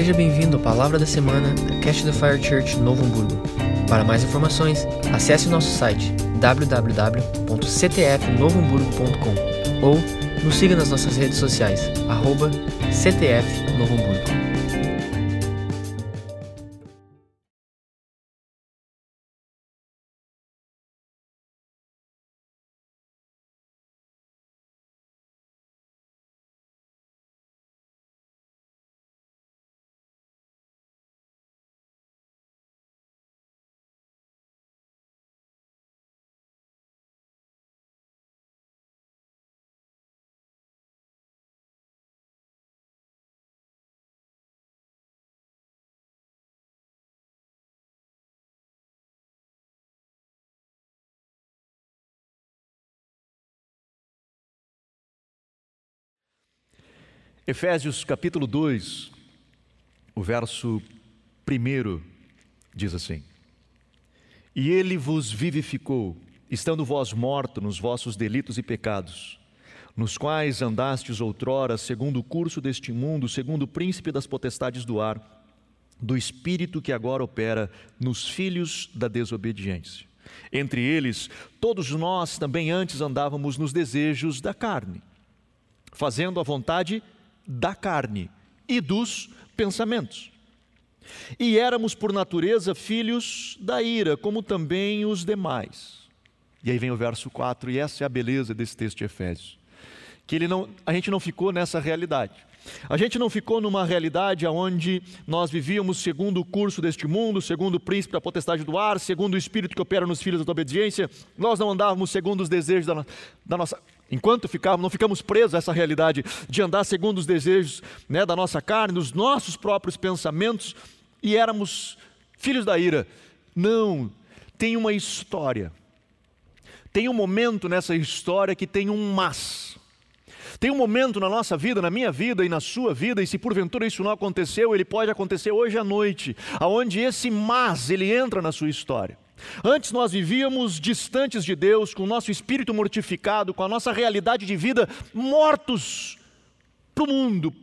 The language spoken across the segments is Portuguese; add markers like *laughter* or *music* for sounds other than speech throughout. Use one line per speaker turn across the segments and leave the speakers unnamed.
Seja bem-vindo à Palavra da Semana da Cash the Fire Church Novo Hamburgo. Para mais informações, acesse o nosso site www.ctfnovohamburgo.com ou nos siga nas nossas redes sociais, arroba.
Efésios capítulo 2, o verso 1 diz assim: E ele vos vivificou, estando vós mortos nos vossos delitos e pecados, nos quais andastes outrora, segundo o curso deste mundo, segundo o príncipe das potestades do ar, do espírito que agora opera nos filhos da desobediência. Entre eles, todos nós também antes andávamos nos desejos da carne, fazendo a vontade de da carne e dos pensamentos. E éramos por natureza filhos da ira, como também os demais. E aí vem o verso 4, e essa é a beleza desse texto de Efésios. Que ele não, a gente não ficou nessa realidade. A gente não ficou numa realidade onde nós vivíamos segundo o curso deste mundo, segundo o príncipe da potestade do ar, segundo o espírito que opera nos filhos da obediência. Nós não andávamos segundo os desejos da, da nossa Enquanto ficamos, não ficamos presos a essa realidade de andar segundo os desejos né, da nossa carne, dos nossos próprios pensamentos, e éramos filhos da ira. Não, tem uma história. Tem um momento nessa história que tem um mas. Tem um momento na nossa vida, na minha vida e na sua vida, e se porventura isso não aconteceu, ele pode acontecer hoje à noite, aonde esse mas ele entra na sua história. Antes nós vivíamos distantes de Deus, com o nosso espírito mortificado, com a nossa realidade de vida mortos para o mundo,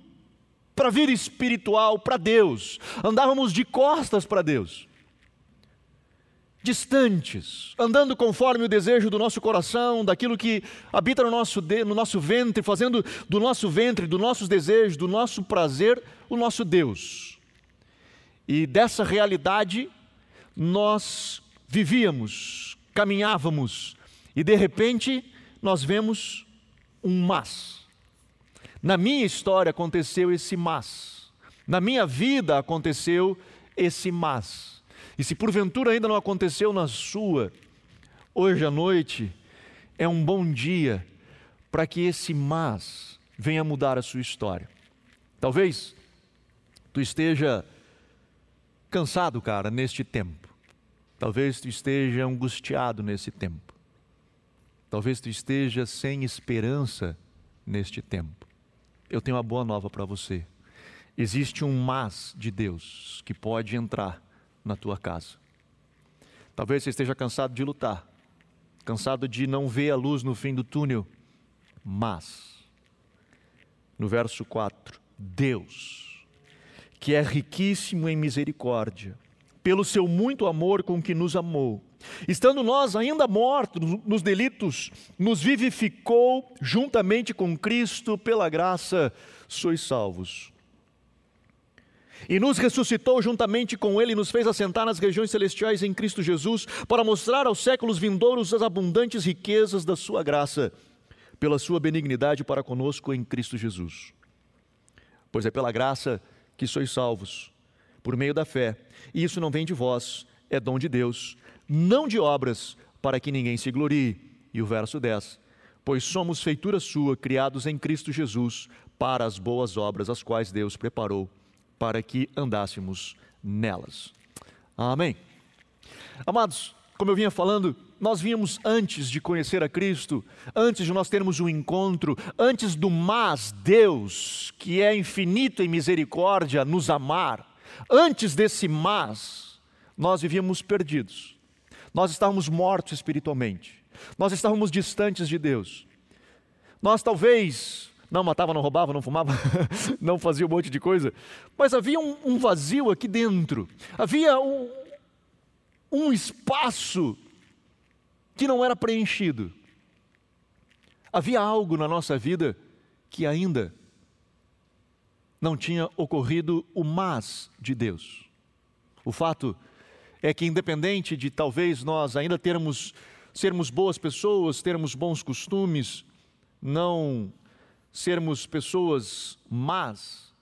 para a vida espiritual, para Deus. Andávamos de costas para Deus. Distantes, andando conforme o desejo do nosso coração, daquilo que habita no nosso, no nosso ventre, fazendo do nosso ventre, dos nossos desejos, do nosso prazer, o nosso Deus. E dessa realidade nós vivíamos, caminhávamos, e de repente nós vemos um mas. Na minha história aconteceu esse mas. Na minha vida aconteceu esse mas. E se porventura ainda não aconteceu na sua, hoje à noite é um bom dia para que esse mas venha mudar a sua história. Talvez tu esteja cansado, cara, neste tempo. Talvez tu esteja angustiado nesse tempo. Talvez tu esteja sem esperança neste tempo. Eu tenho uma boa nova para você. Existe um mas de Deus que pode entrar na tua casa. Talvez você esteja cansado de lutar, cansado de não ver a luz no fim do túnel, mas, no verso 4, Deus, que é riquíssimo em misericórdia, pelo seu muito amor com que nos amou. Estando nós ainda mortos nos delitos, nos vivificou juntamente com Cristo, pela graça sois salvos. E nos ressuscitou juntamente com Ele e nos fez assentar nas regiões celestiais em Cristo Jesus, para mostrar aos séculos vindouros as abundantes riquezas da Sua graça, pela Sua benignidade para conosco em Cristo Jesus. Pois é pela graça que sois salvos por meio da fé. E isso não vem de vós, é dom de Deus, não de obras, para que ninguém se glorie. E o verso 10: Pois somos feitura sua, criados em Cristo Jesus, para as boas obras, as quais Deus preparou para que andássemos nelas. Amém. Amados, como eu vinha falando, nós vínhamos antes de conhecer a Cristo, antes de nós termos um encontro, antes do mas Deus, que é infinito em misericórdia, nos amar, Antes desse mas, nós vivíamos perdidos. Nós estávamos mortos espiritualmente. Nós estávamos distantes de Deus. Nós talvez não matava, não roubava, não fumava, *laughs* não fazia um monte de coisa, mas havia um, um vazio aqui dentro, havia um, um espaço que não era preenchido. Havia algo na nossa vida que ainda não tinha ocorrido o mas de Deus. O fato é que, independente de talvez nós ainda termos, sermos boas pessoas, termos bons costumes, não sermos pessoas más,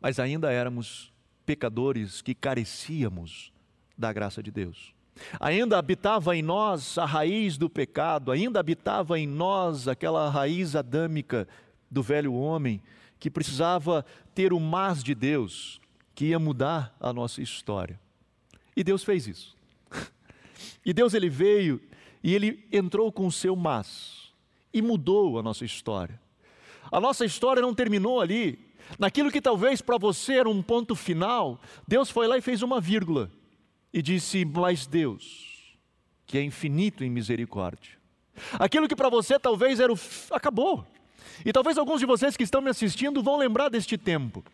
mas ainda éramos pecadores que carecíamos da graça de Deus. Ainda habitava em nós a raiz do pecado, ainda habitava em nós aquela raiz adâmica do velho homem que precisava ter o mais de Deus, que ia mudar a nossa história. E Deus fez isso. *laughs* E Deus ele veio e ele entrou com o seu mas e mudou a nossa história. A nossa história não terminou ali. Naquilo que talvez para você era um ponto final, Deus foi lá e fez uma vírgula e disse: Mas Deus, que é infinito em misericórdia. Aquilo que para você talvez era o. acabou. E talvez alguns de vocês que estão me assistindo vão lembrar deste tempo.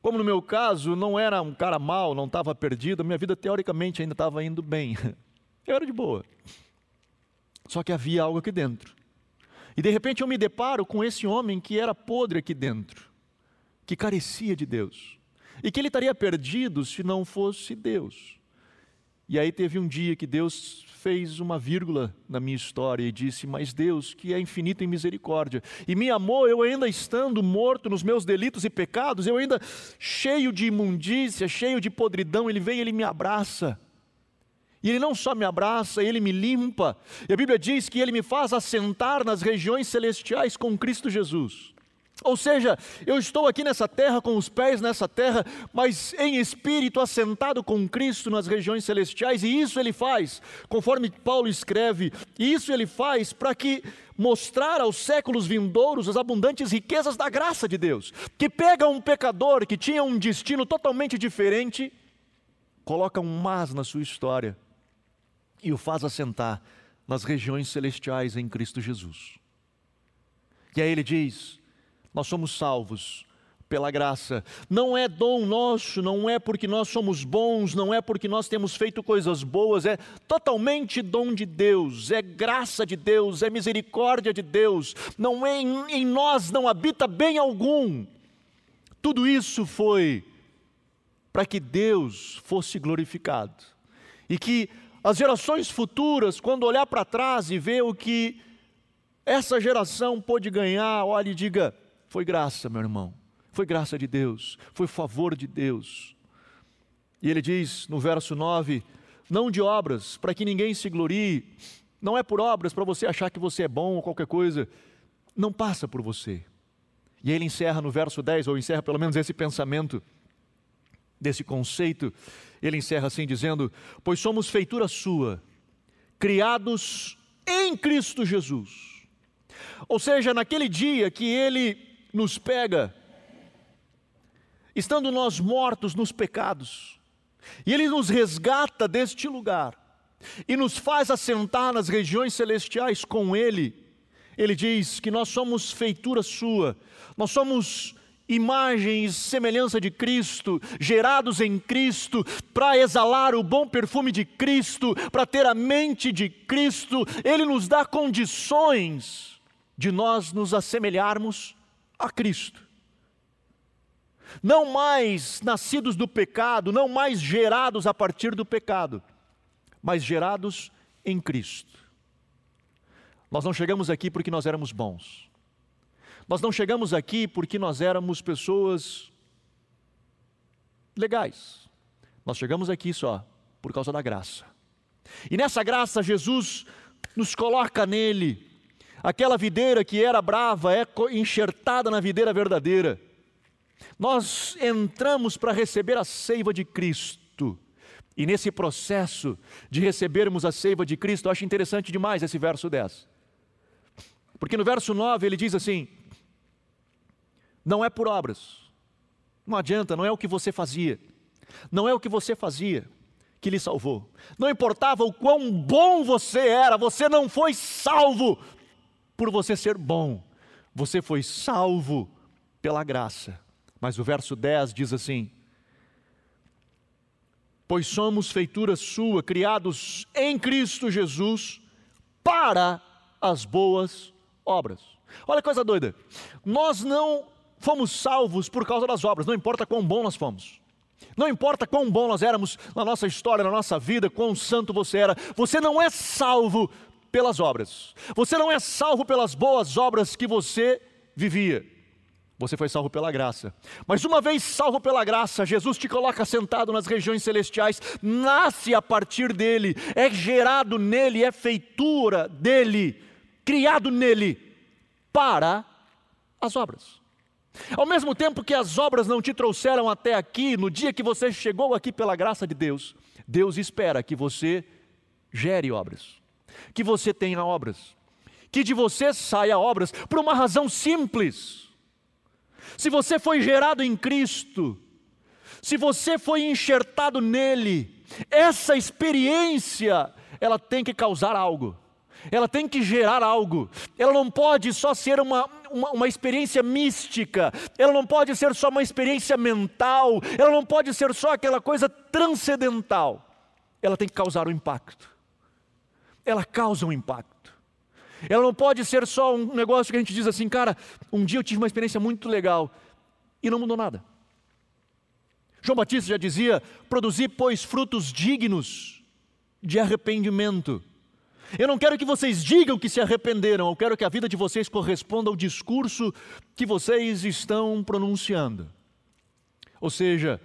Como no meu caso, não era um cara mau, não estava perdido, minha vida teoricamente ainda estava indo bem. *laughs* Eu era de boa. Só que havia algo aqui dentro. E de repente eu me deparo com esse homem que era podre aqui dentro, que carecia de Deus. E que ele estaria perdido se não fosse Deus. E aí teve um dia que Deus fez uma vírgula na minha história e disse: Mas Deus, que é infinito em misericórdia, e me amou, eu ainda estando morto nos meus delitos e pecados, eu ainda cheio de imundícia, cheio de podridão, Ele vem, Ele me abraça. E Ele não só me abraça, Ele me limpa. E a Bíblia diz que Ele me faz assentar nas regiões celestiais com Cristo Jesus. Ou seja, eu estou aqui nessa terra, com os pés nessa terra, mas em espírito assentado com Cristo nas regiões celestiais, e isso ele faz, conforme Paulo escreve, e isso ele faz para que mostrar aos séculos vindouros as abundantes riquezas da graça de Deus, que pega um pecador que tinha um destino totalmente diferente, coloca um mas na sua história e o faz assentar nas regiões celestiais em Cristo Jesus. E aí ele diz: nós somos salvos pela graça. Não é dom nosso, não é porque nós somos bons, não é porque nós temos feito coisas boas, é totalmente dom de Deus, é graça de Deus, é misericórdia de Deus. Não é em, em nós não habita bem algum. Tudo isso foi para que Deus fosse glorificado e que as gerações futuras, quando olhar para trás e ver o que essa geração pôde ganhar, olhe e diga: foi graça, meu irmão. Foi graça de Deus, foi favor de Deus. E ele diz no verso 9: não de obras, para que ninguém se glorie, não é por obras para você achar que você é bom ou qualquer coisa, não passa por você. E ele encerra no verso 10, ou encerra pelo menos esse pensamento, desse conceito, ele encerra assim dizendo: Pois somos feitura sua, criados em Cristo Jesus. Ou seja, naquele dia que ele nos pega, estando nós mortos nos pecados, e Ele nos resgata deste lugar, e nos faz assentar nas regiões celestiais com Ele. Ele diz que nós somos feitura Sua, nós somos imagem e semelhança de Cristo, gerados em Cristo, para exalar o bom perfume de Cristo, para ter a mente de Cristo, Ele nos dá condições de nós nos assemelharmos a Cristo. Não mais nascidos do pecado, não mais gerados a partir do pecado, mas gerados em Cristo. Nós não chegamos aqui porque nós éramos bons. Nós não chegamos aqui porque nós éramos pessoas legais. Nós chegamos aqui só por causa da graça. E nessa graça, Jesus nos coloca nele Aquela videira que era brava é enxertada na videira verdadeira. Nós entramos para receber a seiva de Cristo. E nesse processo de recebermos a seiva de Cristo, eu acho interessante demais esse verso 10. Porque no verso 9 ele diz assim: Não é por obras, não adianta, não é o que você fazia, não é o que você fazia que lhe salvou. Não importava o quão bom você era, você não foi salvo por você ser bom, você foi salvo pela graça. Mas o verso 10 diz assim: Pois somos feitura sua, criados em Cristo Jesus, para as boas obras. Olha que coisa doida. Nós não fomos salvos por causa das obras, não importa quão bom nós fomos. Não importa quão bom nós éramos na nossa história, na nossa vida, quão santo você era, você não é salvo pelas obras. Você não é salvo pelas boas obras que você vivia. Você foi salvo pela graça. Mas uma vez salvo pela graça, Jesus te coloca sentado nas regiões celestiais, nasce a partir dele, é gerado nele, é feitura dele, criado nele para as obras. Ao mesmo tempo que as obras não te trouxeram até aqui, no dia que você chegou aqui pela graça de Deus, Deus espera que você gere obras, que você tenha obras, que de você saia obras, por uma razão simples. Se você foi gerado em Cristo, se você foi enxertado nele, essa experiência, ela tem que causar algo ela tem que gerar algo, ela não pode só ser uma, uma, uma, experiência mística, ela não pode ser só uma experiência mental, ela não pode ser só aquela coisa transcendental, ela tem que causar um impacto, ela causa um impacto. Ela não pode ser só um negócio que a gente diz assim, cara, um dia eu tive uma experiência muito legal e não mudou nada. João Batista já dizia: produzir, pois, frutos dignos de arrependimento. Eu não quero que vocês digam que se arrependeram, eu quero que a vida de vocês corresponda ao discurso que vocês estão pronunciando. Ou seja,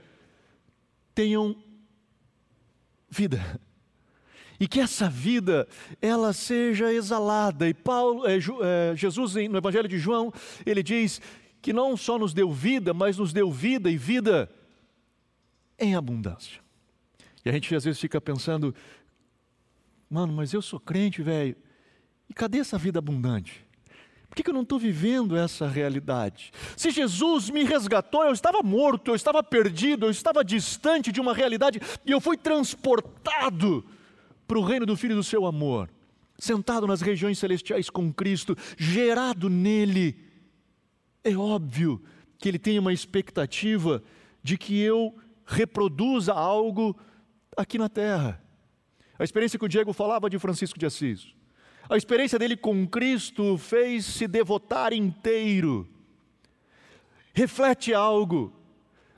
tenham vida. E que essa vida ela seja exalada. E Paulo, é, é, Jesus no Evangelho de João, ele diz que não só nos deu vida, mas nos deu vida e vida em abundância. E a gente às vezes fica pensando, Mano, mas eu sou crente, velho. E cadê essa vida abundante? Por que, que eu não estou vivendo essa realidade? Se Jesus me resgatou, eu estava morto, eu estava perdido, eu estava distante de uma realidade e eu fui transportado para o reino do Filho do seu amor, sentado nas regiões celestiais com Cristo, gerado nele. É óbvio que ele tem uma expectativa de que eu reproduza algo aqui na terra. A experiência que o Diego falava de Francisco de Assis. A experiência dele com Cristo fez se devotar inteiro. Reflete algo.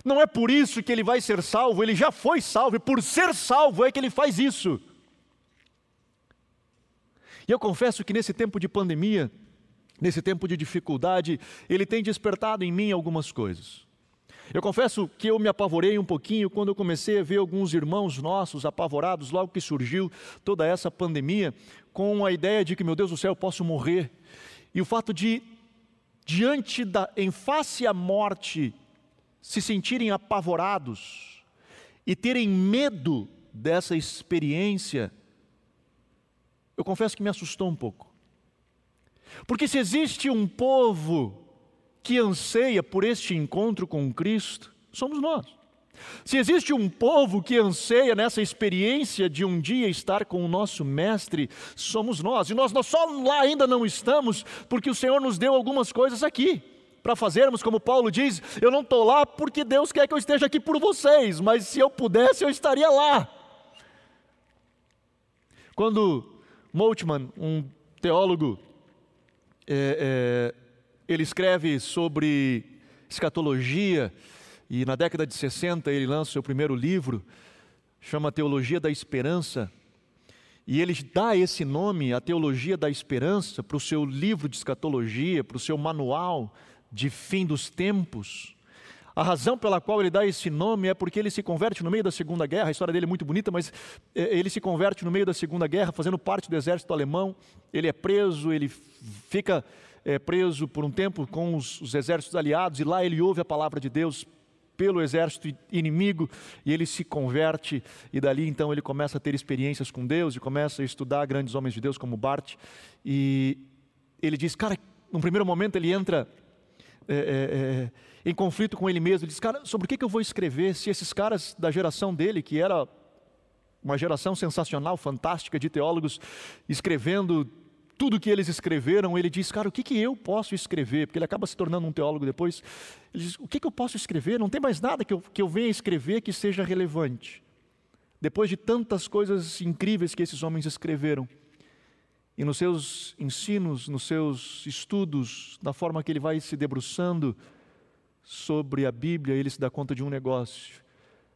Não é por isso que ele vai ser salvo, ele já foi salvo, e por ser salvo é que ele faz isso. E eu confesso que nesse tempo de pandemia, nesse tempo de dificuldade, ele tem despertado em mim algumas coisas. Eu confesso que eu me apavorei um pouquinho quando eu comecei a ver alguns irmãos nossos apavorados logo que surgiu toda essa pandemia, com a ideia de que, meu Deus do céu, eu posso morrer. E o fato de, diante da, em face à morte, se sentirem apavorados e terem medo dessa experiência, eu confesso que me assustou um pouco. Porque se existe um povo que anseia por este encontro com Cristo somos nós. Se existe um povo que anseia nessa experiência de um dia estar com o nosso Mestre, somos nós. E nós, nós só lá ainda não estamos, porque o Senhor nos deu algumas coisas aqui para fazermos, como Paulo diz: eu não estou lá porque Deus quer que eu esteja aqui por vocês, mas se eu pudesse, eu estaria lá. Quando Moltmann, um teólogo é, é, ele escreve sobre escatologia e na década de 60 ele lança o seu primeiro livro, chama Teologia da Esperança. E ele dá esse nome, a Teologia da Esperança, para o seu livro de escatologia, para o seu manual de fim dos tempos. A razão pela qual ele dá esse nome é porque ele se converte no meio da Segunda Guerra. A história dele é muito bonita, mas é, ele se converte no meio da Segunda Guerra, fazendo parte do exército alemão. Ele é preso, ele fica é, preso por um tempo com os, os exércitos aliados, e lá ele ouve a palavra de Deus pelo exército inimigo e ele se converte e dali então ele começa a ter experiências com Deus e começa a estudar grandes homens de Deus como Bart e ele diz, cara, num primeiro momento ele entra é, é em conflito com ele mesmo, ele diz, cara, sobre o que, eu vou escrever se esses caras da geração dele, que era uma geração sensacional, fantástica de teólogos, escrevendo tudo que eles escreveram, ele diz, cara, o que, eu posso escrever? Porque ele acaba se tornando um teólogo depois. Ele diz, o que, que eu posso escrever? Não tem mais nada que eu, que eu venha escrever que seja relevante. Depois de tantas coisas incríveis que esses homens escreveram, e nos seus ensinos, nos seus estudos, da forma que ele vai se debruçando sobre a Bíblia, ele se dá conta de um negócio.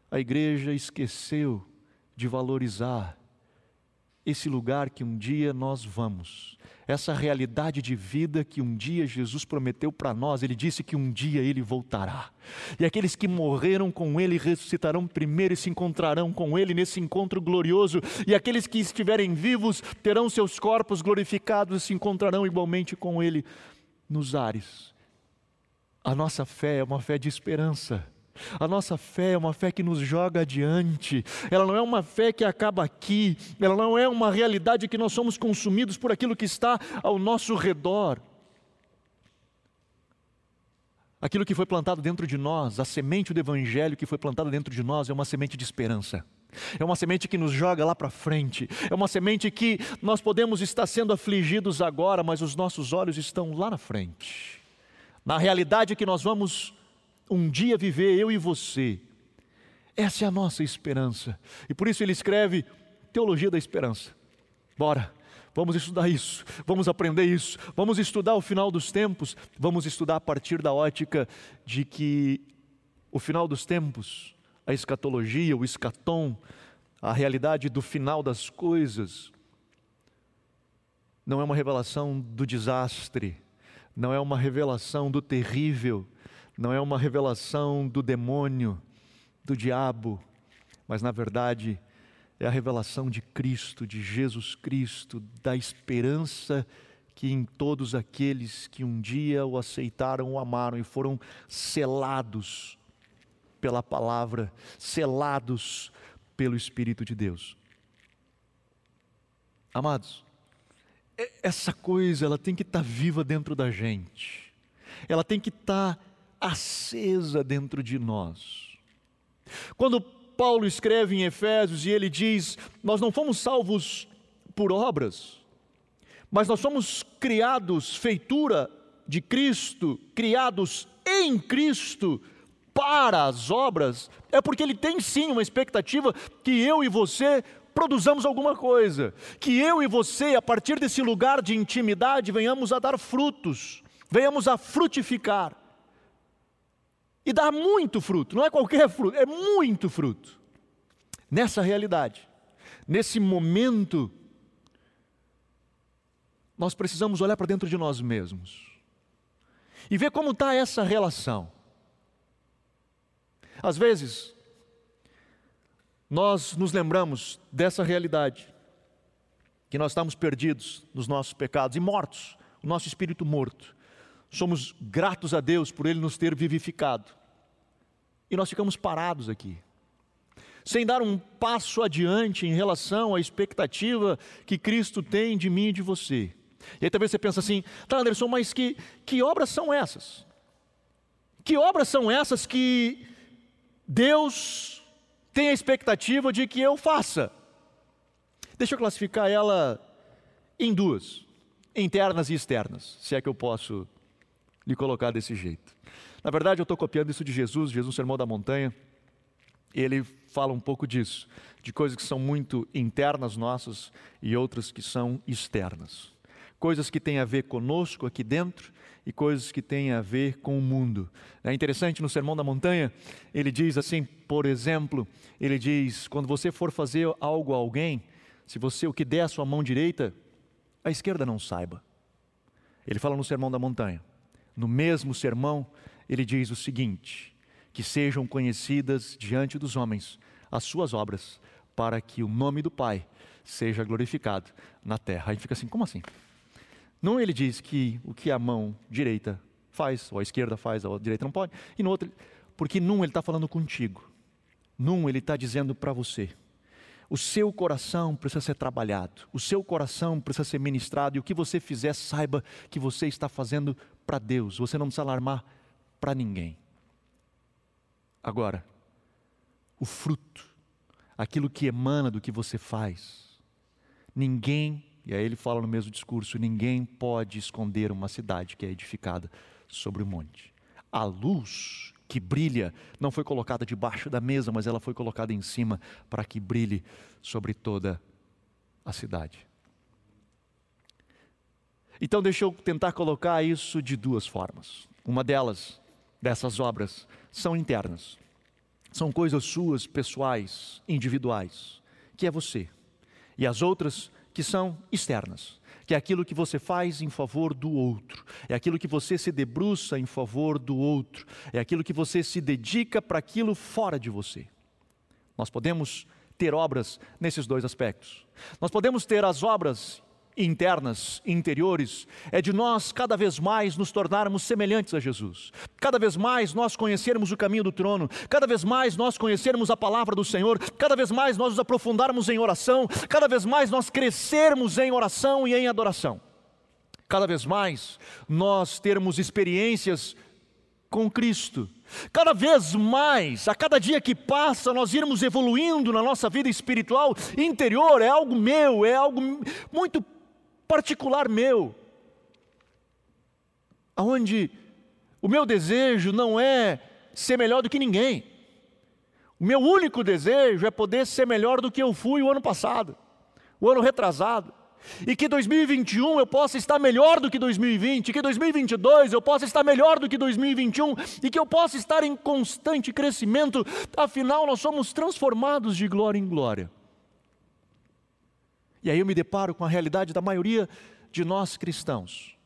A igreja esqueceu de valorizar esse lugar que um dia nós vamos, essa realidade de vida que um dia Jesus prometeu para nós, ele disse que um dia ele voltará. E aqueles que morreram com ele ressuscitarão primeiro e se encontrarão com ele nesse encontro glorioso, e aqueles que estiverem vivos terão seus corpos glorificados e se encontrarão igualmente com ele nos ares. A nossa fé é uma fé de esperança. A nossa fé é uma fé que nos joga adiante, ela não é uma fé que acaba aqui, ela não é uma realidade que nós somos consumidos por aquilo que está ao nosso redor. Aquilo que foi plantado dentro de nós, a semente do Evangelho que foi plantada dentro de nós, é uma semente de esperança. É uma semente que nos joga lá para frente. É uma semente que nós podemos estar sendo afligidos agora, mas os nossos olhos estão lá na frente. Na realidade que nós vamos um dia viver eu e você. Essa é a nossa esperança. E por isso ele escreve Teologia da Esperança. Bora, vamos estudar isso, vamos aprender isso, vamos estudar o final dos tempos, vamos estudar a partir da ótica de que o final dos tempos, a escatologia, o escatom, a realidade do final das coisas, não é uma revelação do desastre, não é uma revelação do terrível, não é uma revelação do demônio, do diabo, mas na verdade é a revelação de Cristo, de Jesus Cristo, da esperança que em todos aqueles que um dia o aceitaram, o amaram e foram selados pela palavra, selados pelo Espírito de Deus. Amados, essa coisa ela tem que estar viva dentro da gente, ela tem que estar acesa dentro de nós. Quando Paulo escreve em Efésios e ele diz: Nós não fomos salvos por obras, mas nós somos criados, feitura de Cristo, criados em Cristo para as obras, é porque ele tem sim uma expectativa que eu e você produzamos alguma coisa, que eu e você, a partir desse lugar de intimidade, venhamos a dar frutos, venhamos a frutificar. E dá muito fruto, não é qualquer fruto, é muito fruto. Nessa realidade, nesse momento, nós precisamos olhar para dentro de nós mesmos e ver como está essa relação. Às vezes, nós nos lembramos dessa realidade, que nós estamos perdidos nos nossos pecados e mortos, o nosso espírito morto somos gratos a Deus por Ele nos ter vivificado. E nós ficamos parados aqui, sem dar um passo adiante em relação à expectativa que Cristo tem de mim e de você. E aí talvez você pense assim, tá Anderson, mas que, que obras são essas? Que obras são essas que Deus tem a expectativa de que eu faça? Deixa eu classificar ela em duas, internas e externas, se é que eu posso lhe colocar desse jeito. Na verdade, eu estou copiando isso de Jesus, Jesus Sermão da Montanha. Ele fala um pouco disso, de coisas que são muito internas nossas e outras que são externas. Coisas que têm a ver conosco aqui dentro e coisas que têm a ver com o mundo. É interessante no Sermão da Montanha, ele diz assim, por exemplo, ele diz: quando você for fazer algo a alguém, se você o que der a sua mão direita, a esquerda não saiba. Ele fala no Sermão da Montanha no mesmo sermão, ele diz o seguinte: que sejam conhecidas diante dos homens as suas obras, para que o nome do Pai seja glorificado na terra. Aí fica assim, como assim? Não ele diz que o que a mão direita faz, ou a esquerda faz, ou a direita não pode, e no outro, porque num ele está falando contigo, num ele está dizendo para você. O seu coração precisa ser trabalhado, o seu coração precisa ser ministrado, e o que você fizer, saiba que você está fazendo para Deus, você não precisa alarmar para ninguém. Agora, o fruto, aquilo que emana do que você faz, ninguém E aí ele fala no mesmo discurso: ninguém pode esconder uma cidade que é edificada sobre o monte. A luz que brilha não foi colocada debaixo da mesa, mas ela foi colocada em cima para que brilhe sobre toda a cidade. Então, deixa eu tentar colocar isso de duas formas. Uma delas, dessas obras, são internas. São coisas suas, pessoais, individuais, que é você. E as outras que são externas, que é aquilo que você faz em favor do outro, é aquilo que você se debruça em favor do outro, é aquilo que você se dedica para aquilo fora de você. Nós podemos ter obras nesses dois aspectos. Nós podemos ter as obras internas, interiores, é de nós cada vez mais nos tornarmos semelhantes a Jesus. Cada vez mais nós conhecermos o caminho do trono, cada vez mais nós conhecermos a palavra do Senhor, cada vez mais nós nos aprofundarmos em oração, cada vez mais nós crescermos em oração e em adoração. Cada vez mais nós termos experiências com Cristo. Cada vez mais, a cada dia que passa, nós irmos evoluindo na nossa vida espiritual interior, é algo meu, é algo muito particular meu, aonde o meu desejo não é ser melhor do que ninguém. O meu único desejo é poder ser melhor do que eu fui o ano passado, o ano retrasado. E que 2021 eu possa estar melhor do que 2020, que 2022 eu possa estar melhor do que 2021 e que eu possa estar em constante crescimento, afinal nós somos transformados de glória em glória. E aí eu me deparo com a realidade da maioria de nós cristãos.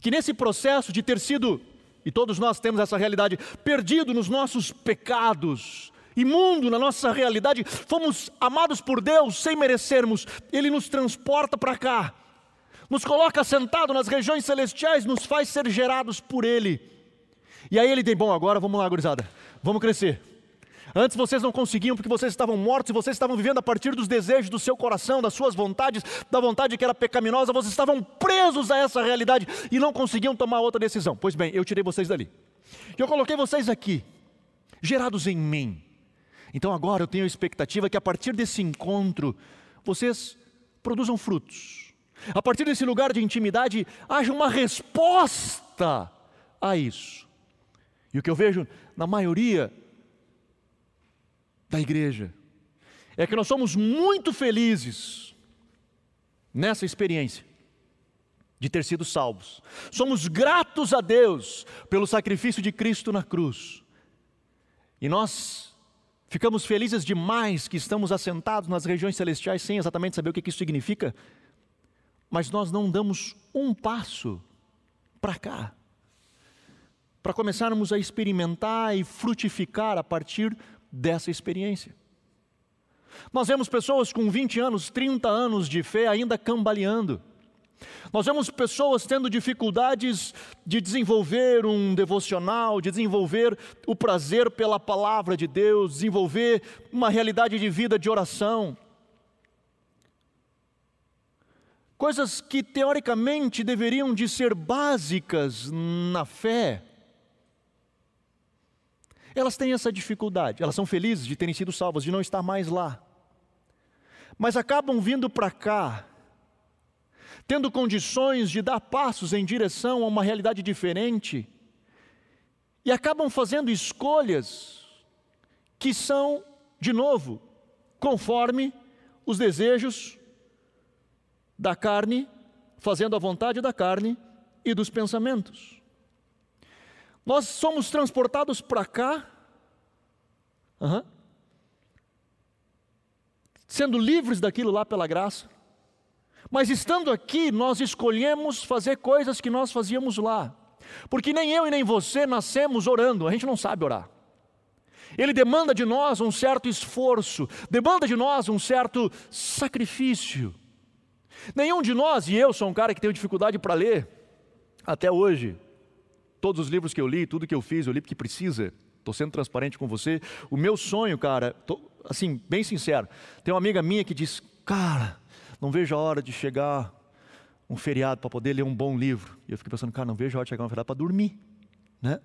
Que nesse processo de ter sido, e todos nós temos essa realidade, perdido nos nossos pecados, imundo na nossa realidade, fomos amados por Deus sem merecermos, Ele nos transporta para cá, nos coloca sentado nas regiões celestiais, nos faz ser gerados por Ele. E aí Ele tem, bom, agora vamos lá, gurizada, vamos crescer. Antes vocês não conseguiam porque vocês estavam mortos e vocês estavam vivendo a partir dos desejos do seu coração, das suas vontades, da vontade que era pecaminosa, vocês estavam presos a essa realidade e não conseguiam tomar outra decisão. Pois bem, eu tirei vocês dali. Eu coloquei vocês aqui, gerados em mim. Então agora eu tenho a expectativa que a partir desse encontro vocês produzam frutos. A partir desse lugar de intimidade haja uma resposta a isso. E o que eu vejo na maioria da igreja é que nós somos muito felizes nessa experiência de ter sido salvos. Somos gratos a Deus pelo sacrifício de Cristo na cruz. E nós ficamos felizes demais que estamos assentados nas regiões celestiais sem exatamente saber o que isso significa, mas nós não damos um passo para cá, para começarmos a experimentar e frutificar a partir dessa experiência. Nós vemos pessoas com 20 anos, 30 anos de fé ainda cambaleando. Nós vemos pessoas tendo dificuldades de desenvolver um devocional, de desenvolver o prazer pela palavra de Deus, desenvolver uma realidade de vida de oração. Coisas que teoricamente deveriam de ser básicas na fé, elas têm essa dificuldade, elas são felizes de terem sido salvas, de não estar mais lá. Mas acabam vindo para cá, tendo condições de dar passos em direção a uma realidade diferente, e acabam fazendo escolhas que são, de novo, conforme os desejos da carne, fazendo a vontade da carne e dos pensamentos. Nós somos transportados para cá, uhum, sendo livres daquilo lá pela graça, mas estando aqui, nós escolhemos fazer coisas que nós fazíamos lá, porque nem eu e nem você nascemos orando, a gente não sabe orar. Ele demanda de nós um certo esforço, demanda de nós um certo sacrifício. Nenhum de nós, e eu sou um cara que tenho dificuldade para ler, até hoje, Todos os livros que eu li, tudo que eu fiz, eu li porque precisa. Estou sendo transparente com você. O meu sonho, cara, tô, assim, bem sincero. Tem uma amiga minha que diz: Cara, não vejo a hora de chegar um feriado para poder ler um bom livro. E eu fico pensando: Cara, não vejo a hora de chegar um feriado para dormir. Né?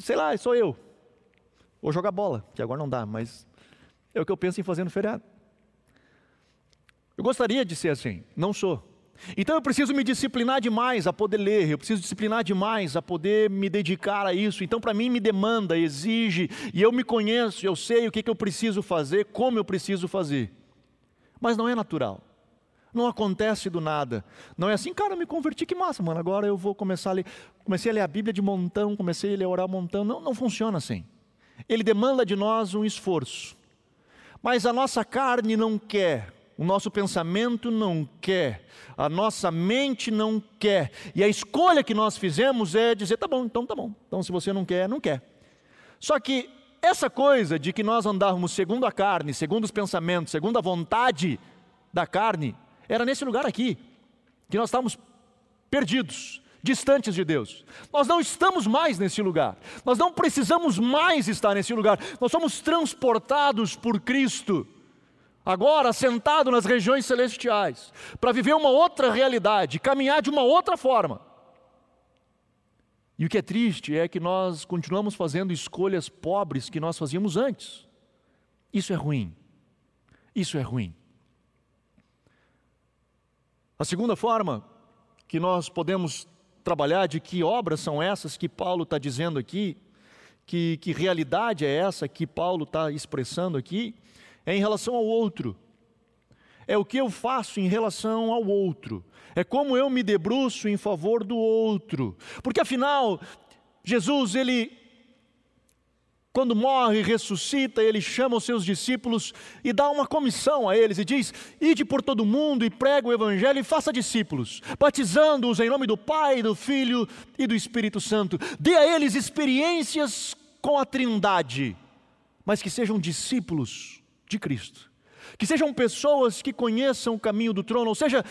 Sei lá, sou eu. Ou jogar bola, que agora não dá, mas é o que eu penso em fazer no feriado. Eu gostaria de ser assim, não sou. Então eu preciso me disciplinar demais a poder ler, eu preciso disciplinar demais a poder me dedicar a isso. Então, para mim, me demanda, exige, e eu me conheço, eu sei o que, que eu preciso fazer, como eu preciso fazer. Mas não é natural. Não acontece do nada. Não é assim, cara, eu me converti, que massa, mano. Agora eu vou começar a ler. Comecei a ler a Bíblia de montão, comecei a ler a orar montão. Não, não funciona assim. Ele demanda de nós um esforço. Mas a nossa carne não quer, o nosso pensamento não quer, a nossa mente não quer. E a escolha que nós fizemos é dizer: tá bom, então tá bom. Então se você não quer, não quer. Só que essa coisa de que nós andávamos segundo a carne, segundo os pensamentos, segundo a vontade da carne, era nesse lugar aqui, que nós estávamos perdidos, distantes de Deus. Nós não estamos mais nesse lugar, nós não precisamos mais estar nesse lugar, nós somos transportados por Cristo, agora sentado nas regiões celestiais, para viver uma outra realidade, caminhar de uma outra forma. E o que é triste é que nós continuamos fazendo escolhas pobres que nós fazíamos antes. Isso é ruim. Isso é ruim. A segunda forma que nós podemos trabalhar de que obras são essas que Paulo está dizendo aqui, que, que realidade é essa que Paulo está expressando aqui, é em relação ao outro. É o que eu faço em relação ao outro. É como eu me debruço em favor do outro. Porque afinal, Jesus, ele quando morre, ressuscita, ele chama os seus discípulos e dá uma comissão a eles e diz: Ide por todo mundo e prega o evangelho e faça discípulos, batizando-os em nome do Pai, do Filho e do Espírito Santo. Dê a eles experiências com a Trindade, mas que sejam discípulos de Cristo. Que sejam pessoas que conheçam o caminho do trono, ou seja,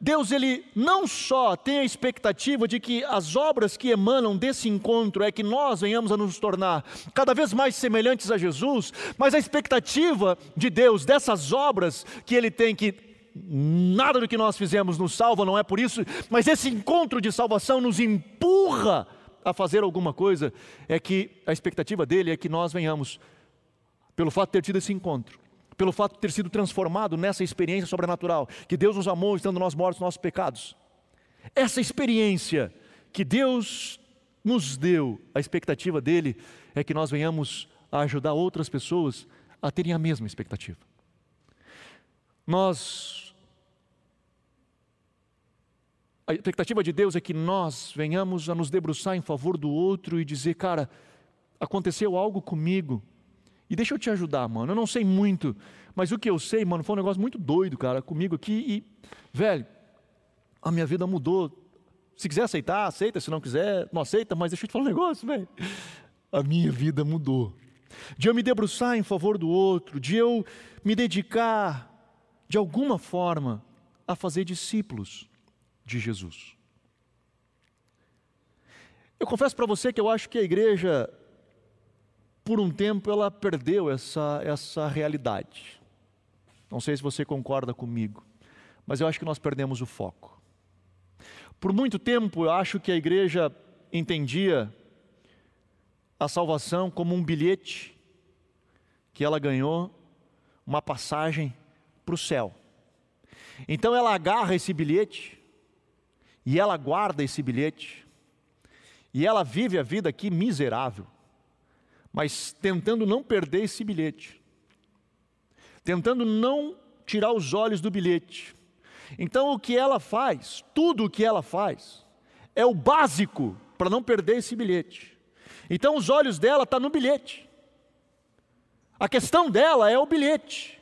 Deus ele não só tem a expectativa de que as obras que emanam desse encontro é que nós venhamos a nos tornar cada vez mais semelhantes a Jesus, mas a expectativa de Deus dessas obras que ele tem que nada do que nós fizemos nos salva, não é por isso, mas esse encontro de salvação nos empurra a fazer alguma coisa, é que a expectativa dele é que nós venhamos pelo fato de ter tido esse encontro pelo fato de ter sido transformado nessa experiência sobrenatural, que Deus nos amou estando nós mortos nos nossos pecados. Essa experiência que Deus nos deu, a expectativa dele é que nós venhamos a ajudar outras pessoas a terem a mesma expectativa. Nós a expectativa de Deus é que nós venhamos a nos debruçar em favor do outro e dizer, cara, aconteceu algo comigo e deixa eu te ajudar, mano. Eu não sei muito, mas o que eu sei, mano, foi um negócio muito doido, cara, comigo aqui. E, velho, a minha vida mudou. Se quiser aceitar, aceita. Se não quiser, não aceita. Mas deixa eu te falar um negócio, velho. A minha vida mudou. De eu me debruçar em favor do outro, de eu me dedicar, de alguma forma, a fazer discípulos de Jesus. Eu confesso para você que eu acho que a igreja por um tempo ela perdeu essa, essa realidade. Não sei se você concorda comigo, mas eu acho que nós perdemos o foco. Por muito tempo eu acho que a igreja entendia a salvação como um bilhete que ela ganhou, uma passagem para o céu. Então ela agarra esse bilhete e ela guarda esse bilhete e ela vive a vida aqui miserável mas tentando não perder esse bilhete, tentando não tirar os olhos do bilhete. Então, o que ela faz, tudo o que ela faz, é o básico para não perder esse bilhete. Então, os olhos dela estão tá no bilhete. A questão dela é o bilhete,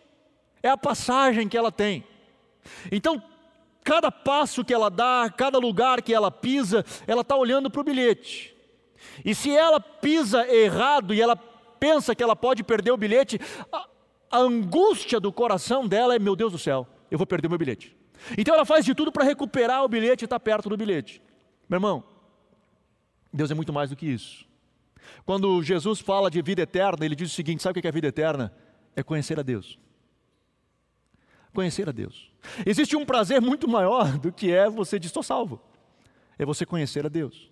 é a passagem que ela tem. Então, cada passo que ela dá, cada lugar que ela pisa, ela está olhando para o bilhete. E se ela pisa errado e ela pensa que ela pode perder o bilhete, a, a angústia do coração dela é: meu Deus do céu, eu vou perder o meu bilhete. Então ela faz de tudo para recuperar o bilhete e estar tá perto do bilhete. Meu irmão, Deus é muito mais do que isso. Quando Jesus fala de vida eterna, ele diz o seguinte: sabe o que é vida eterna? É conhecer a Deus. Conhecer a Deus. Existe um prazer muito maior do que é você dizer estou salvo. É você conhecer a Deus.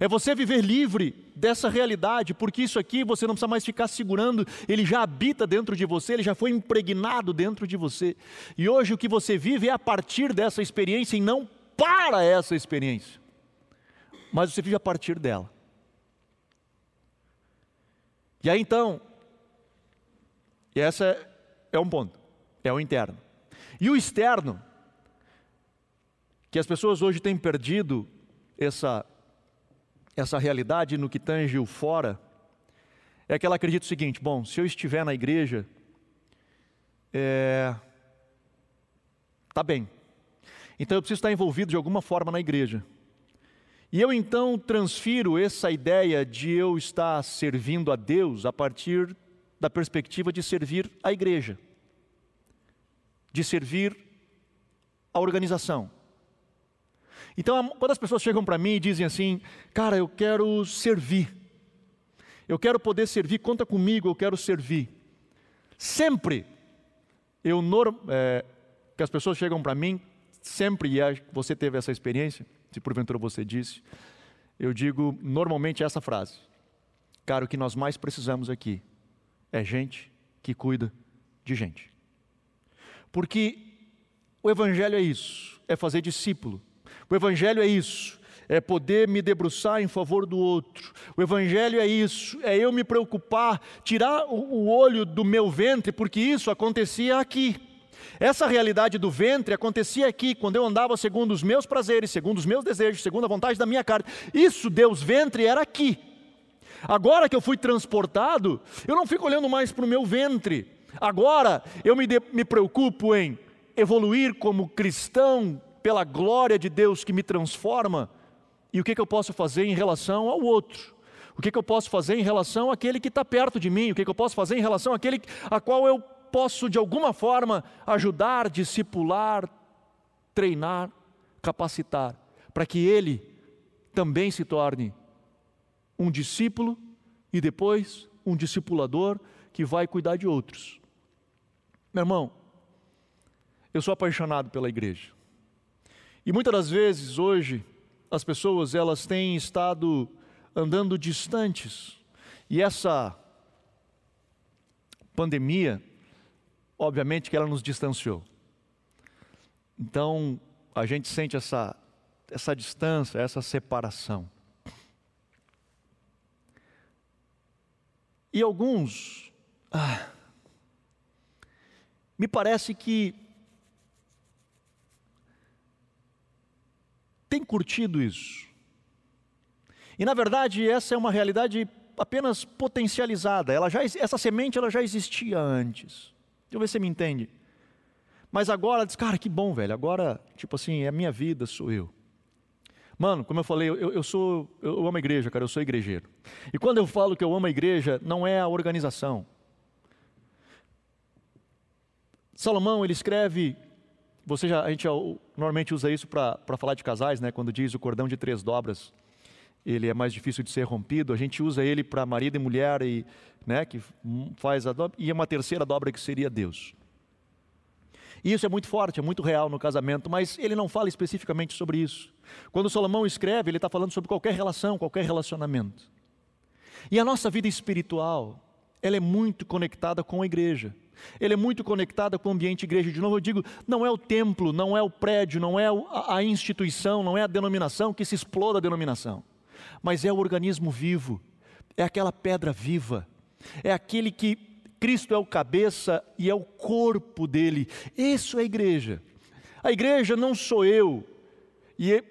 É você viver livre dessa realidade, porque isso aqui você não precisa mais ficar segurando, ele já habita dentro de você, ele já foi impregnado dentro de você. E hoje o que você vive é a partir dessa experiência e não para essa experiência, mas você vive a partir dela. E aí então, e essa é um ponto, é o interno. E o externo, que as pessoas hoje têm perdido essa essa realidade no que tange o fora, é que ela acredita o seguinte: bom, se eu estiver na igreja, é, tá bem. Então eu preciso estar envolvido de alguma forma na igreja. E eu então transfiro essa ideia de eu estar servindo a Deus a partir da perspectiva de servir a igreja, de servir a organização. Então, quando as pessoas chegam para mim e dizem assim, cara, eu quero servir, eu quero poder servir, conta comigo, eu quero servir. Sempre, eu é, que as pessoas chegam para mim, sempre, e você teve essa experiência, se porventura você disse, eu digo normalmente essa frase: Cara, o que nós mais precisamos aqui é gente que cuida de gente. Porque o Evangelho é isso, é fazer discípulo. O Evangelho é isso, é poder me debruçar em favor do outro. O Evangelho é isso, é eu me preocupar, tirar o olho do meu ventre, porque isso acontecia aqui. Essa realidade do ventre acontecia aqui, quando eu andava segundo os meus prazeres, segundo os meus desejos, segundo a vontade da minha carne. Isso, Deus ventre, era aqui. Agora que eu fui transportado, eu não fico olhando mais para o meu ventre. Agora eu me, de, me preocupo em evoluir como cristão, pela glória de Deus que me transforma, e o que, que eu posso fazer em relação ao outro? O que, que eu posso fazer em relação àquele que está perto de mim? O que, que eu posso fazer em relação àquele a qual eu posso, de alguma forma, ajudar, discipular, treinar, capacitar, para que ele também se torne um discípulo e depois um discipulador que vai cuidar de outros. Meu irmão, eu sou apaixonado pela igreja. E muitas das vezes hoje as pessoas elas têm estado andando distantes. E essa pandemia, obviamente que ela nos distanciou. Então, a gente sente essa essa distância, essa separação. E alguns, ah, me parece que tem curtido isso. E na verdade, essa é uma realidade apenas potencializada. Ela já, essa semente ela já existia antes. Deixa eu ver se você me entende. Mas agora diz, cara, que bom, velho. Agora, tipo assim, é minha vida, sou eu. Mano, como eu falei, eu, eu sou, eu amo a igreja, cara, eu sou igrejeiro. E quando eu falo que eu amo a igreja, não é a organização. Salomão, ele escreve você já, a gente normalmente usa isso para falar de casais, né? Quando diz o cordão de três dobras, ele é mais difícil de ser rompido. A gente usa ele para marido e mulher e, né? Que faz a dobra e uma terceira dobra que seria Deus. E isso é muito forte, é muito real no casamento, mas ele não fala especificamente sobre isso. Quando Salomão escreve, ele está falando sobre qualquer relação, qualquer relacionamento. E a nossa vida espiritual, ela é muito conectada com a igreja. Ele é muito conectado com o ambiente igreja. De novo, eu digo, não é o templo, não é o prédio, não é a instituição, não é a denominação que se exploda a denominação, mas é o organismo vivo, é aquela pedra viva, é aquele que Cristo é o cabeça e é o corpo dele. Isso é a igreja. A igreja não sou eu, e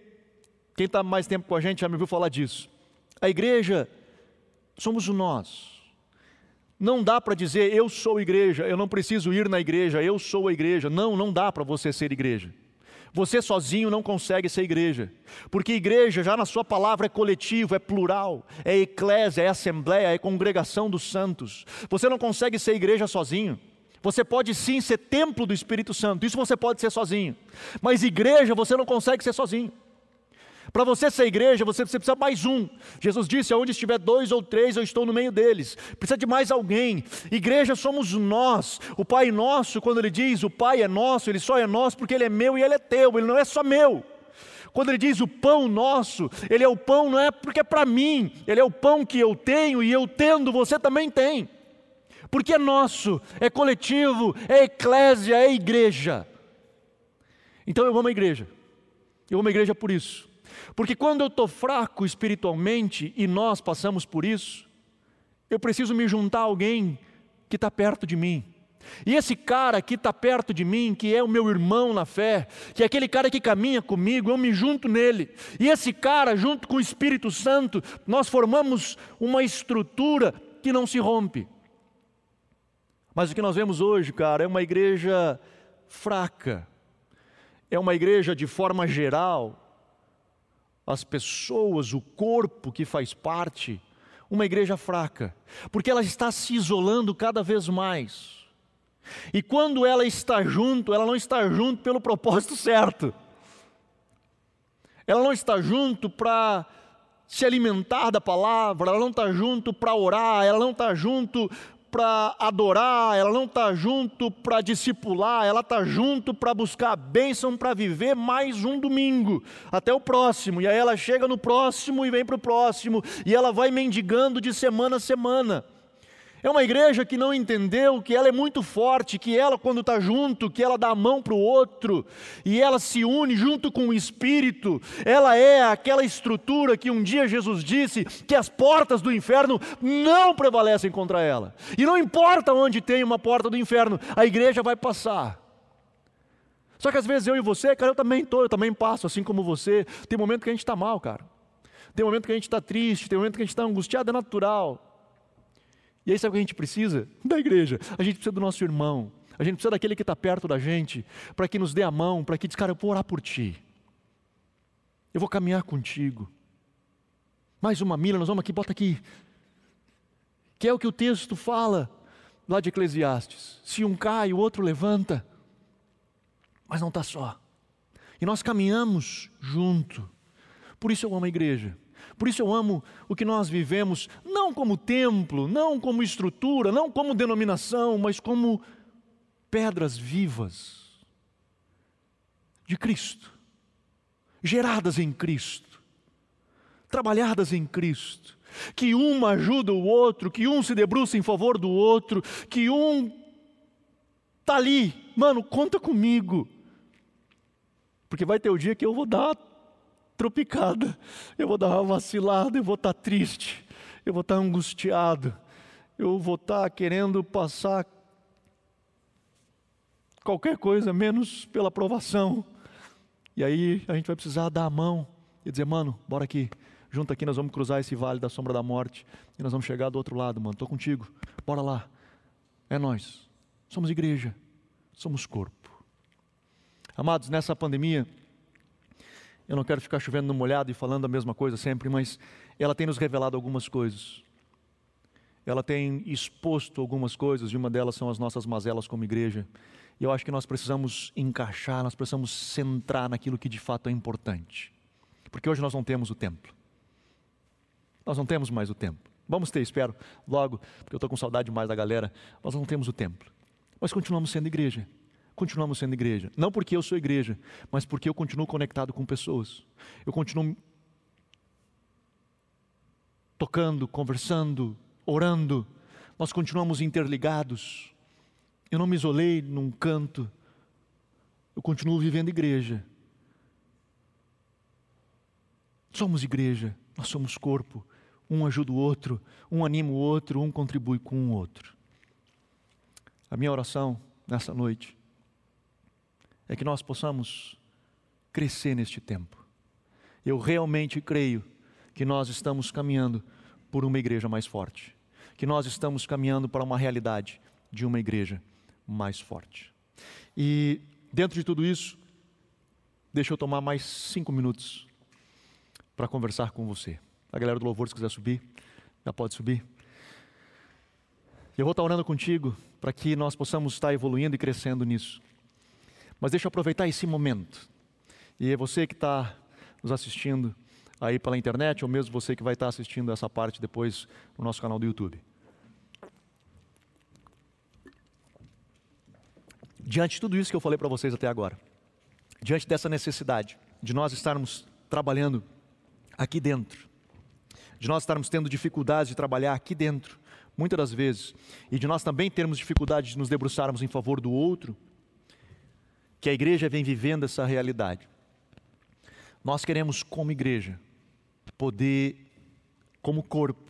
quem está mais tempo com a gente já me ouviu falar disso. A igreja somos nós. Não dá para dizer eu sou igreja, eu não preciso ir na igreja, eu sou a igreja. Não, não dá para você ser igreja. Você sozinho não consegue ser igreja, porque igreja, já na sua palavra, é coletivo, é plural, é eclésia, é assembleia, é congregação dos santos. Você não consegue ser igreja sozinho. Você pode sim ser templo do Espírito Santo, isso você pode ser sozinho, mas igreja você não consegue ser sozinho. Para você ser igreja, você precisa mais um. Jesus disse: Onde estiver dois ou três, eu estou no meio deles. Precisa de mais alguém. Igreja somos nós. O Pai nosso, quando ele diz o Pai é nosso, ele só é nosso porque ele é meu e ele é teu, ele não é só meu. Quando ele diz o pão nosso, ele é o pão não é porque é para mim, ele é o pão que eu tenho e eu tendo, você também tem. Porque é nosso, é coletivo, é eclésia, é igreja. Então eu amo a igreja. Eu amo a igreja por isso. Porque quando eu estou fraco espiritualmente e nós passamos por isso, eu preciso me juntar a alguém que está perto de mim. E esse cara que está perto de mim, que é o meu irmão na fé, que é aquele cara que caminha comigo, eu me junto nele. E esse cara, junto com o Espírito Santo, nós formamos uma estrutura que não se rompe. Mas o que nós vemos hoje, cara, é uma igreja fraca, é uma igreja de forma geral, as pessoas, o corpo que faz parte, uma igreja fraca, porque ela está se isolando cada vez mais. E quando ela está junto, ela não está junto pelo propósito certo. Ela não está junto para se alimentar da palavra, ela não está junto para orar, ela não está junto para adorar, ela não está junto para discipular, ela está junto para buscar a bênção para viver mais um domingo, até o próximo. E aí ela chega no próximo e vem para o próximo, e ela vai mendigando de semana a semana. É uma igreja que não entendeu que ela é muito forte, que ela, quando está junto, que ela dá a mão para o outro, e ela se une junto com o Espírito, ela é aquela estrutura que um dia Jesus disse que as portas do inferno não prevalecem contra ela. E não importa onde tem uma porta do inferno, a igreja vai passar. Só que às vezes eu e você, cara, eu também estou, eu também passo, assim como você. Tem momento que a gente está mal, cara. Tem momento que a gente está triste, tem momento que a gente está angustiado, é natural. E aí sabe o que a gente precisa? Da igreja. A gente precisa do nosso irmão. A gente precisa daquele que está perto da gente, para que nos dê a mão, para que diz, cara, eu vou orar por ti. Eu vou caminhar contigo. Mais uma milha, nós vamos aqui, bota aqui. Que é o que o texto fala lá de Eclesiastes. Se um cai, o outro levanta. Mas não está só. E nós caminhamos junto. Por isso eu amo a igreja. Por isso eu amo o que nós vivemos, não como templo, não como estrutura, não como denominação, mas como pedras vivas de Cristo, geradas em Cristo, trabalhadas em Cristo, que uma ajuda o outro, que um se debruça em favor do outro, que um está ali, mano, conta comigo, porque vai ter o dia que eu vou dar tropicada, eu vou dar uma vacilada, eu vou estar triste, eu vou estar angustiado, eu vou estar querendo passar qualquer coisa menos pela aprovação. E aí a gente vai precisar dar a mão e dizer, mano, bora aqui, junto aqui nós vamos cruzar esse vale da sombra da morte e nós vamos chegar do outro lado, mano. Estou contigo, bora lá. É nós. Somos igreja, somos corpo. Amados, nessa pandemia, eu não quero ficar chovendo no molhado e falando a mesma coisa sempre, mas ela tem nos revelado algumas coisas. Ela tem exposto algumas coisas, e uma delas são as nossas mazelas como igreja. E eu acho que nós precisamos encaixar, nós precisamos centrar naquilo que de fato é importante. Porque hoje nós não temos o templo. Nós não temos mais o templo. Vamos ter, espero, logo, porque eu estou com saudade mais da galera. Nós não temos o templo. Mas continuamos sendo igreja continuamos sendo igreja. Não porque eu sou igreja, mas porque eu continuo conectado com pessoas. Eu continuo tocando, conversando, orando. Nós continuamos interligados. Eu não me isolei num canto. Eu continuo vivendo igreja. Somos igreja, nós somos corpo. Um ajuda o outro, um anima o outro, um contribui com o outro. A minha oração nessa noite é que nós possamos crescer neste tempo. Eu realmente creio que nós estamos caminhando por uma igreja mais forte, que nós estamos caminhando para uma realidade de uma igreja mais forte. E dentro de tudo isso, deixa eu tomar mais cinco minutos para conversar com você. A galera do louvor, se quiser subir, já pode subir. Eu vou estar orando contigo para que nós possamos estar evoluindo e crescendo nisso. Mas deixa eu aproveitar esse momento. E é você que está nos assistindo aí pela internet, ou mesmo você que vai estar assistindo essa parte depois no nosso canal do YouTube. Diante de tudo isso que eu falei para vocês até agora, diante dessa necessidade de nós estarmos trabalhando aqui dentro, de nós estarmos tendo dificuldades de trabalhar aqui dentro, muitas das vezes, e de nós também termos dificuldade de nos debruçarmos em favor do outro, que a igreja vem vivendo essa realidade. Nós queremos, como igreja, poder, como corpo,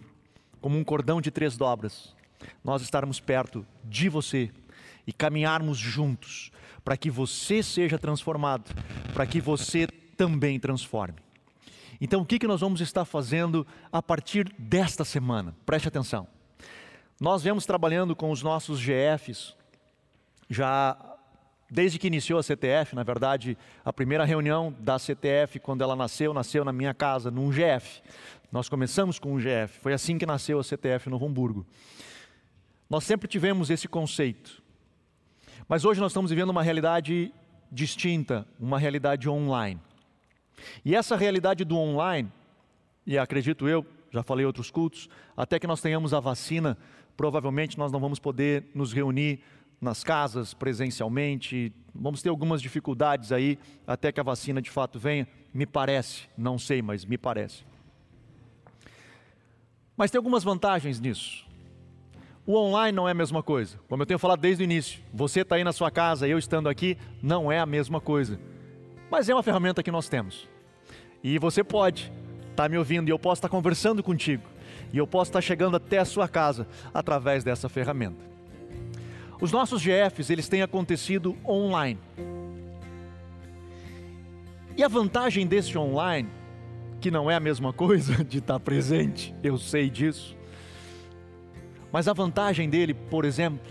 como um cordão de três dobras, nós estarmos perto de você e caminharmos juntos para que você seja transformado, para que você também transforme. Então, o que, que nós vamos estar fazendo a partir desta semana? Preste atenção. Nós vemos trabalhando com os nossos GFs já desde que iniciou a CTF, na verdade, a primeira reunião da CTF, quando ela nasceu, nasceu na minha casa, num GF. Nós começamos com um GF, foi assim que nasceu a CTF no Hamburgo. Nós sempre tivemos esse conceito. Mas hoje nós estamos vivendo uma realidade distinta, uma realidade online. E essa realidade do online, e acredito eu, já falei outros cultos, até que nós tenhamos a vacina, provavelmente nós não vamos poder nos reunir nas casas presencialmente, vamos ter algumas dificuldades aí até que a vacina de fato venha, me parece, não sei, mas me parece. Mas tem algumas vantagens nisso. O online não é a mesma coisa. Como eu tenho falado desde o início, você está aí na sua casa, eu estando aqui, não é a mesma coisa. Mas é uma ferramenta que nós temos. E você pode estar tá me ouvindo e eu posso estar tá conversando contigo. E eu posso estar tá chegando até a sua casa através dessa ferramenta. Os nossos GFs, eles têm acontecido online. E a vantagem desse online, que não é a mesma coisa de estar presente, eu sei disso. Mas a vantagem dele, por exemplo,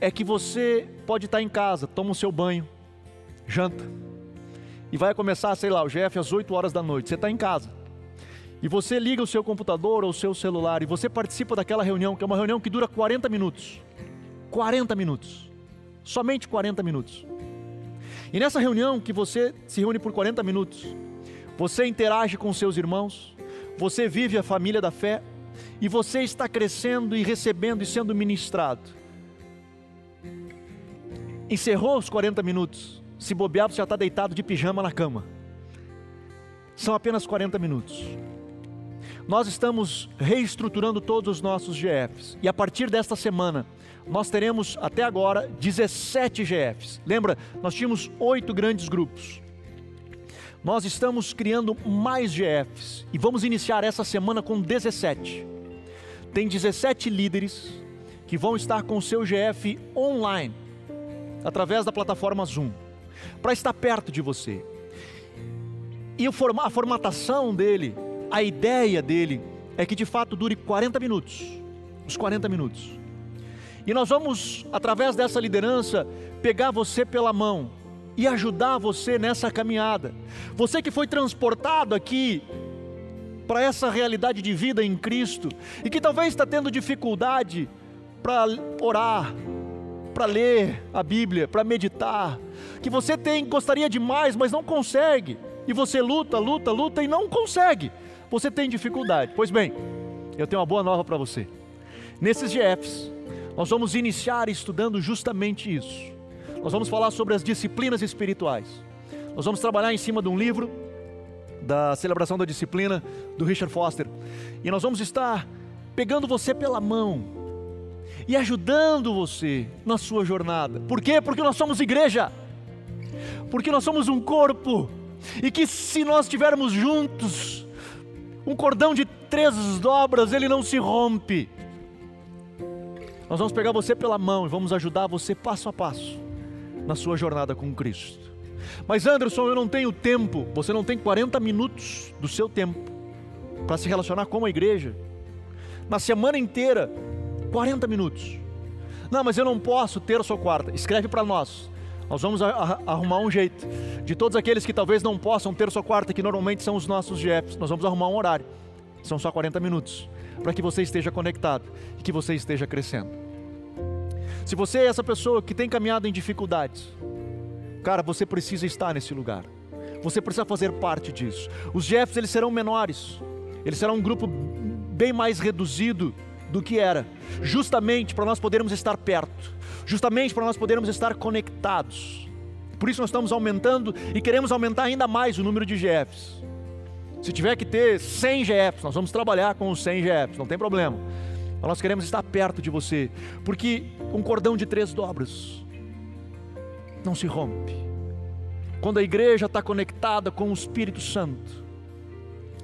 é que você pode estar em casa, toma o seu banho, janta, e vai começar, sei lá, o GF às 8 horas da noite. Você está em casa e você liga o seu computador ou o seu celular e você participa daquela reunião, que é uma reunião que dura 40 minutos. 40 minutos. Somente 40 minutos. E nessa reunião que você se reúne por 40 minutos, você interage com seus irmãos, você vive a família da fé e você está crescendo e recebendo e sendo ministrado. Encerrou os 40 minutos, se bobear, você já está deitado de pijama na cama. São apenas 40 minutos nós estamos reestruturando todos os nossos GFs. E a partir desta semana, nós teremos até agora 17 GFs. Lembra, nós tínhamos oito grandes grupos. Nós estamos criando mais GFs e vamos iniciar essa semana com 17. Tem 17 líderes que vão estar com o seu GF online, através da plataforma Zoom, para estar perto de você. E a formatação dele a ideia dele é que de fato dure 40 minutos, os 40 minutos. E nós vamos, através dessa liderança, pegar você pela mão e ajudar você nessa caminhada. Você que foi transportado aqui para essa realidade de vida em Cristo e que talvez está tendo dificuldade para orar, para ler a Bíblia, para meditar, que você tem gostaria demais, mas não consegue. E você luta, luta, luta e não consegue. Você tem dificuldade. Pois bem, eu tenho uma boa nova para você. Nesses GFs, nós vamos iniciar estudando justamente isso. Nós vamos falar sobre as disciplinas espirituais. Nós vamos trabalhar em cima de um livro da celebração da disciplina do Richard Foster. E nós vamos estar pegando você pela mão e ajudando você na sua jornada. Por quê? Porque nós somos igreja. Porque nós somos um corpo. E que se nós estivermos juntos, um cordão de três dobras, ele não se rompe. Nós vamos pegar você pela mão e vamos ajudar você passo a passo na sua jornada com Cristo. Mas Anderson, eu não tenho tempo. Você não tem 40 minutos do seu tempo para se relacionar com a igreja. Na semana inteira, 40 minutos. Não, mas eu não posso ter a sua quarta. Escreve para nós. Nós vamos arrumar um jeito. De todos aqueles que talvez não possam ter sua quarta, que normalmente são os nossos GEPs, nós vamos arrumar um horário. São só 40 minutos. Para que você esteja conectado e que você esteja crescendo. Se você é essa pessoa que tem caminhado em dificuldades, cara, você precisa estar nesse lugar. Você precisa fazer parte disso. Os GEPs eles serão menores. Eles serão um grupo bem mais reduzido do que era, justamente para nós podermos estar perto justamente para nós podermos estar conectados. Por isso nós estamos aumentando e queremos aumentar ainda mais o número de GFs. Se tiver que ter 100 GFs, nós vamos trabalhar com os 100 GFs, não tem problema. Mas nós queremos estar perto de você, porque um cordão de três dobras não se rompe. Quando a igreja está conectada com o Espírito Santo,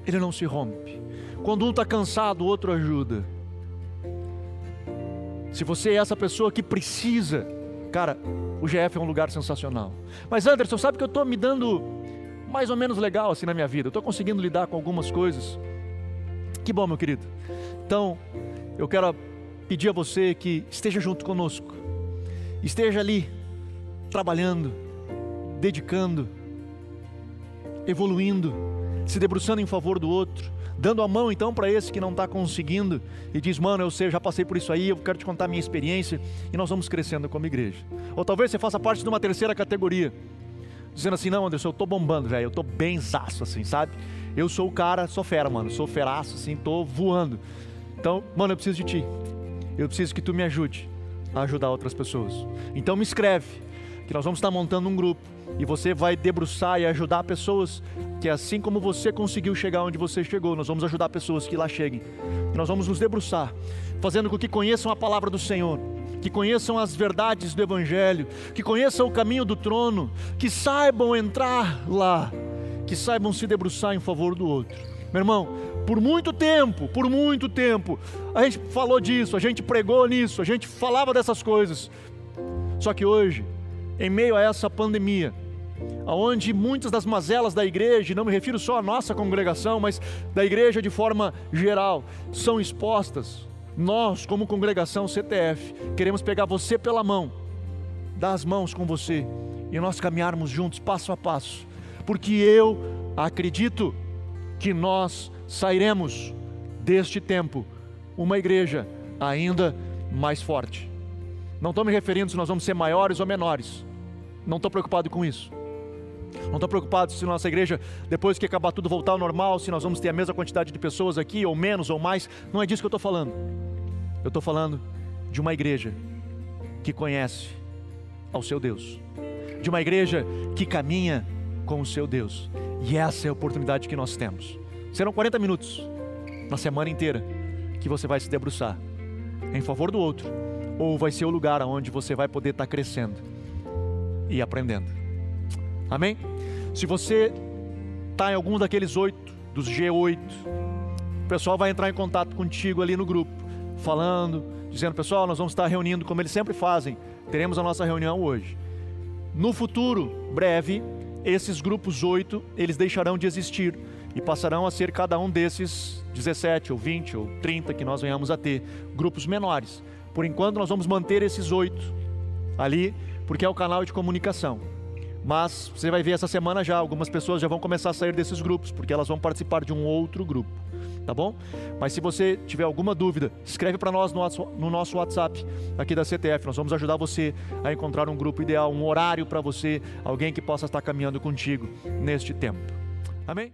ele não se rompe. Quando um está cansado, o outro ajuda. Se você é essa pessoa que precisa, cara, o GF é um lugar sensacional. Mas Anderson, sabe que eu estou me dando mais ou menos legal assim na minha vida. Eu estou conseguindo lidar com algumas coisas. Que bom, meu querido. Então, eu quero pedir a você que esteja junto conosco. Esteja ali, trabalhando, dedicando, evoluindo, se debruçando em favor do outro, dando a mão então para esse que não está conseguindo e diz: Mano, eu sei, já passei por isso aí, eu quero te contar a minha experiência e nós vamos crescendo como igreja. Ou talvez você faça parte de uma terceira categoria, dizendo assim: Não, Anderson, eu estou bombando, velho, eu estou bem zaço, assim, sabe? Eu sou o cara, sou fera, mano, sou feraço, assim, estou voando. Então, mano, eu preciso de ti, eu preciso que tu me ajude a ajudar outras pessoas. Então, me escreve, que nós vamos estar montando um grupo e você vai debruçar e ajudar pessoas que assim como você conseguiu chegar onde você chegou, nós vamos ajudar pessoas que lá cheguem. Nós vamos nos debruçar, fazendo com que conheçam a palavra do Senhor, que conheçam as verdades do evangelho, que conheçam o caminho do trono, que saibam entrar lá, que saibam se debruçar em favor do outro. Meu irmão, por muito tempo, por muito tempo, a gente falou disso, a gente pregou nisso, a gente falava dessas coisas. Só que hoje, em meio a essa pandemia, onde muitas das mazelas da igreja, não me refiro só à nossa congregação, mas da igreja de forma geral, são expostas. Nós, como congregação CTF, queremos pegar você pela mão, dar as mãos com você e nós caminharmos juntos, passo a passo, porque eu acredito que nós sairemos deste tempo uma igreja ainda mais forte. Não estou me referindo se nós vamos ser maiores ou menores, não estou preocupado com isso. Não estou preocupado se nossa igreja, depois que acabar tudo, voltar ao normal, se nós vamos ter a mesma quantidade de pessoas aqui, ou menos, ou mais. Não é disso que eu estou falando. Eu estou falando de uma igreja que conhece ao seu Deus, de uma igreja que caminha com o seu Deus. E essa é a oportunidade que nós temos. Serão 40 minutos na semana inteira que você vai se debruçar em favor do outro, ou vai ser o lugar onde você vai poder estar crescendo e aprendendo. Amém? Se você está em algum daqueles oito, dos G8, o pessoal vai entrar em contato contigo ali no grupo, falando, dizendo: pessoal, nós vamos estar reunindo como eles sempre fazem, teremos a nossa reunião hoje. No futuro, breve, esses grupos oito, eles deixarão de existir e passarão a ser cada um desses 17 ou 20 ou 30 que nós venhamos a ter, grupos menores. Por enquanto, nós vamos manter esses oito ali, porque é o canal de comunicação. Mas você vai ver essa semana já, algumas pessoas já vão começar a sair desses grupos, porque elas vão participar de um outro grupo, tá bom? Mas se você tiver alguma dúvida, escreve para nós no nosso WhatsApp aqui da CTF. Nós vamos ajudar você a encontrar um grupo ideal, um horário para você, alguém que possa estar caminhando contigo neste tempo. Amém?